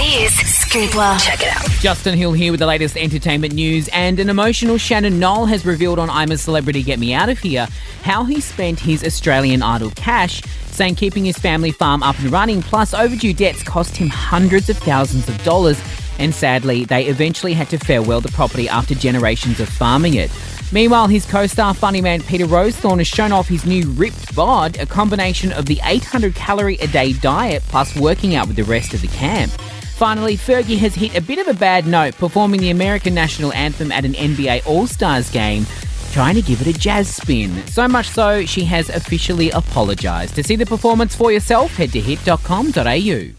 This is Scoopla. Check it out. Justin Hill here with the latest entertainment news, and an emotional Shannon Noll has revealed on I'm a Celebrity Get Me Out of Here how he spent his Australian Idol cash, saying keeping his family farm up and running plus overdue debts cost him hundreds of thousands of dollars, and sadly, they eventually had to farewell the property after generations of farming it. Meanwhile, his co-star funny man Peter Rowsthorn has shown off his new ripped bod, a combination of the 800 calorie a day diet plus working out with the rest of the camp. Finally, Fergie has hit a bit of a bad note performing the American national anthem at an NBA All-Stars game, trying to give it a jazz spin. So much so, she has officially apologised. To see the performance for yourself, head to hit.com.au.